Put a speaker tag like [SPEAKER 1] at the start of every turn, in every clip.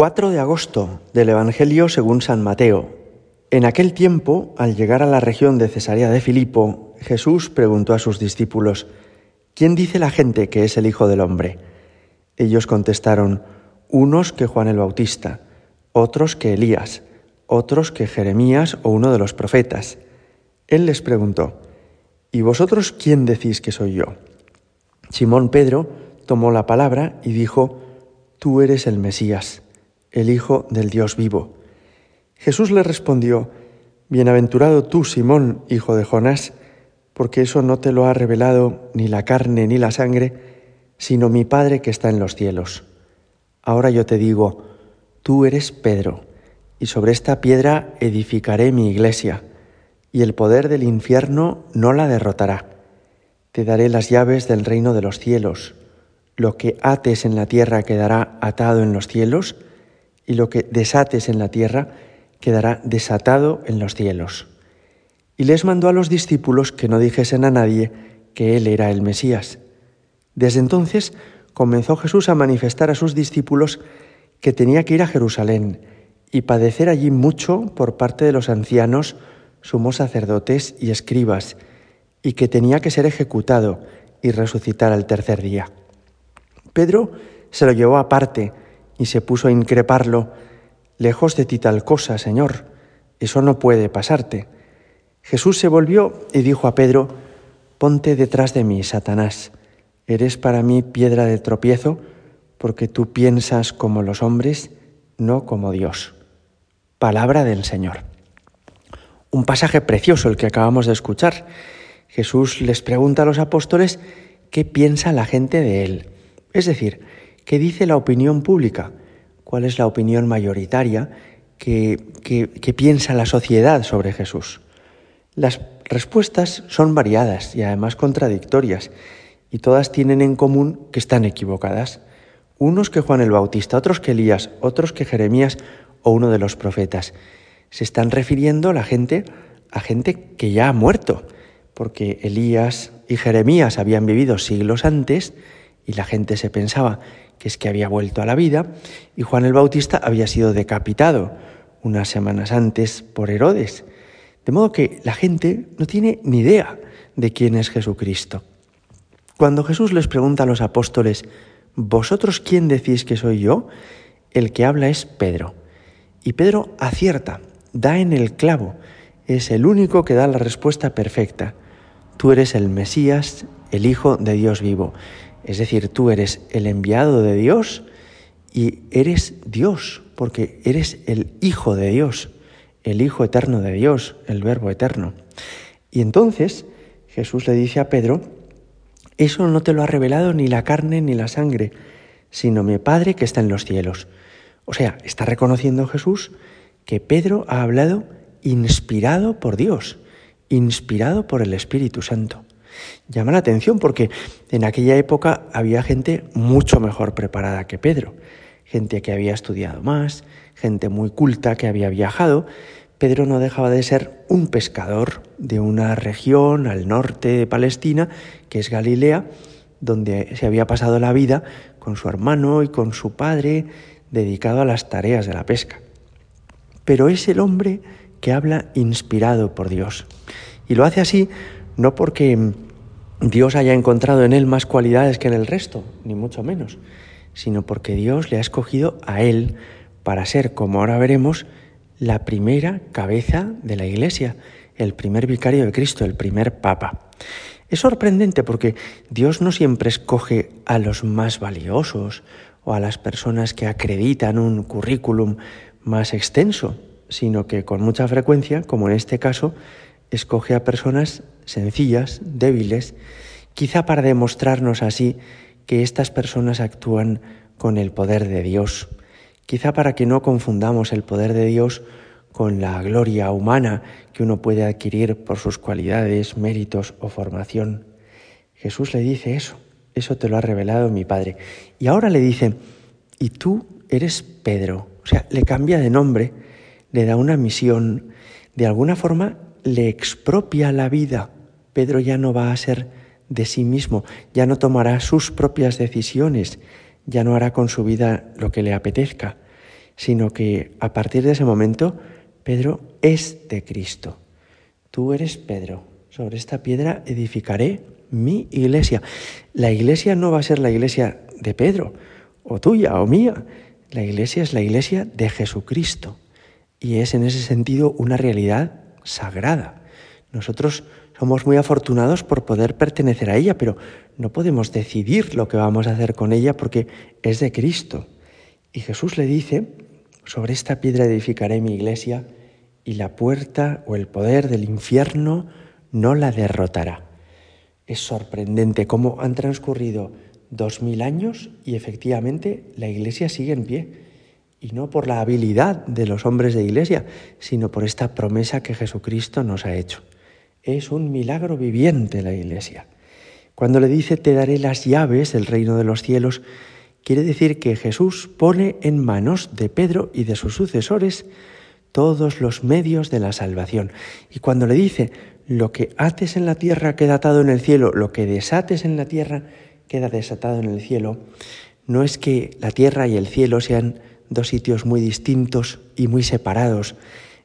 [SPEAKER 1] 4 de agosto del Evangelio según San Mateo. En aquel tiempo, al llegar a la región de Cesarea de Filipo, Jesús preguntó a sus discípulos, ¿quién dice la gente que es el Hijo del Hombre? Ellos contestaron, unos que Juan el Bautista, otros que Elías, otros que Jeremías o uno de los profetas. Él les preguntó, ¿y vosotros quién decís que soy yo? Simón Pedro tomó la palabra y dijo, Tú eres el Mesías el Hijo del Dios vivo. Jesús le respondió, Bienaventurado tú, Simón, hijo de Jonás, porque eso no te lo ha revelado ni la carne ni la sangre, sino mi Padre que está en los cielos. Ahora yo te digo, tú eres Pedro, y sobre esta piedra edificaré mi iglesia, y el poder del infierno no la derrotará. Te daré las llaves del reino de los cielos. Lo que ates en la tierra quedará atado en los cielos, y lo que desates en la tierra quedará desatado en los cielos. Y les mandó a los discípulos que no dijesen a nadie que él era el Mesías. Desde entonces comenzó Jesús a manifestar a sus discípulos que tenía que ir a Jerusalén y padecer allí mucho por parte de los ancianos, sumos sacerdotes y escribas, y que tenía que ser ejecutado y resucitar al tercer día. Pedro se lo llevó aparte, y se puso a increparlo, Lejos de ti tal cosa, Señor, eso no puede pasarte. Jesús se volvió y dijo a Pedro, Ponte detrás de mí, Satanás, eres para mí piedra de tropiezo, porque tú piensas como los hombres, no como Dios. Palabra del Señor. Un pasaje precioso el que acabamos de escuchar. Jesús les pregunta a los apóstoles qué piensa la gente de él. Es decir, ¿Qué dice la opinión pública? ¿Cuál es la opinión mayoritaria que, piensa la sociedad sobre Jesús? Las respuestas son variadas y además contradictorias, y todas tienen en común que están equivocadas. Unos que Juan el Bautista, otros que Elías, otros que Jeremías o uno de los profetas. Se están refiriendo la gente a gente que ya ha muerto, porque Elías y Jeremías habían vivido siglos antes y la gente se pensaba que es que había vuelto a la vida, y Juan el Bautista había sido decapitado unas semanas antes por Herodes. De modo que la gente no tiene ni idea de quién es Jesucristo. Cuando Jesús les pregunta a los apóstoles, ¿vosotros quién decís que soy yo? El que habla es Pedro. Y Pedro acierta, da en el clavo, es el único que da la respuesta perfecta. Tú eres el Mesías, el Hijo de Dios vivo. Es decir, tú eres el enviado de Dios y eres Dios, porque eres el Hijo de Dios, el Hijo eterno de Dios, el Verbo eterno. Y entonces Jesús le dice a Pedro, eso no te lo ha revelado ni la carne ni la sangre, sino mi Padre que está en los cielos. O sea, está reconociendo Jesús que Pedro ha hablado inspirado por Dios, inspirado por el Espíritu Santo. Llama la atención porque en aquella época había gente mucho mejor preparada que Pedro, gente que había estudiado más, gente muy culta que había viajado. Pedro no dejaba de ser un pescador de una región al norte de Palestina, que es Galilea, donde se había pasado la vida con su hermano y con su padre, dedicado a las tareas de la pesca. Pero es el hombre que habla inspirado por Dios. Y lo hace así no porque Dios haya encontrado en él más cualidades que en el resto, ni mucho menos, sino porque Dios le ha escogido a él para ser, como ahora veremos, la primera cabeza de la Iglesia, el primer vicario de Cristo, el primer papa. Es sorprendente porque Dios no siempre escoge a los más valiosos o a las personas que acreditan un currículum más extenso, sino que con mucha frecuencia, como en este caso, escoge a personas sencillas, débiles, quizá para demostrarnos así que estas personas actúan con el poder de Dios, quizá para que no confundamos el poder de Dios con la gloria humana que uno puede adquirir por sus cualidades, méritos o formación. Jesús le dice eso, eso te lo ha revelado mi Padre. Y ahora le dice, y tú eres Pedro, o sea, le cambia de nombre, le da una misión, de alguna forma le expropia la vida. Pedro ya no va a ser de sí mismo, ya no tomará sus propias decisiones, ya no hará con su vida lo que le apetezca, sino que a partir de ese momento Pedro es de Cristo. Tú eres Pedro, sobre esta piedra edificaré mi iglesia. La iglesia no va a ser la iglesia de Pedro, o tuya, o mía. La iglesia es la iglesia de Jesucristo y es en ese sentido una realidad sagrada. Nosotros somos muy afortunados por poder pertenecer a ella, pero no podemos decidir lo que vamos a hacer con ella porque es de Cristo. Y Jesús le dice, sobre esta piedra edificaré mi iglesia y la puerta o el poder del infierno no la derrotará. Es sorprendente cómo han transcurrido dos mil años y efectivamente la iglesia sigue en pie. Y no por la habilidad de los hombres de iglesia, sino por esta promesa que Jesucristo nos ha hecho. Es un milagro viviente la iglesia. Cuando le dice te daré las llaves del reino de los cielos, quiere decir que Jesús pone en manos de Pedro y de sus sucesores todos los medios de la salvación. Y cuando le dice, lo que ates en la tierra queda atado en el cielo, lo que desates en la tierra queda desatado en el cielo, no es que la tierra y el cielo sean dos sitios muy distintos y muy separados,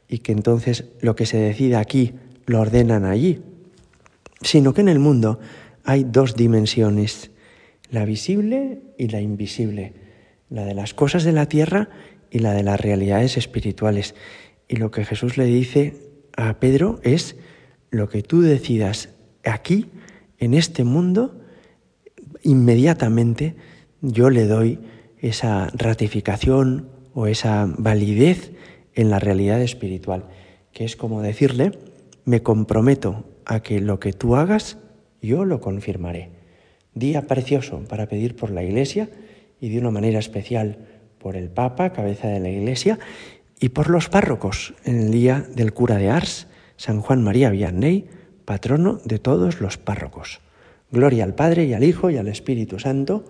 [SPEAKER 1] y que entonces lo que se decida aquí lo ordenan allí, sino que en el mundo hay dos dimensiones, la visible y la invisible, la de las cosas de la tierra y la de las realidades espirituales. Y lo que Jesús le dice a Pedro es, lo que tú decidas aquí, en este mundo, inmediatamente yo le doy esa ratificación o esa validez en la realidad espiritual, que es como decirle, me comprometo a que lo que tú hagas, yo lo confirmaré. Día precioso para pedir por la Iglesia y de una manera especial por el Papa, cabeza de la Iglesia, y por los párrocos en el día del cura de Ars, San Juan María Vianney, patrono de todos los párrocos. Gloria al Padre y al Hijo y al Espíritu Santo,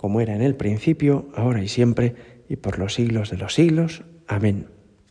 [SPEAKER 1] como era en el principio, ahora y siempre, y por los siglos de los siglos. Amén.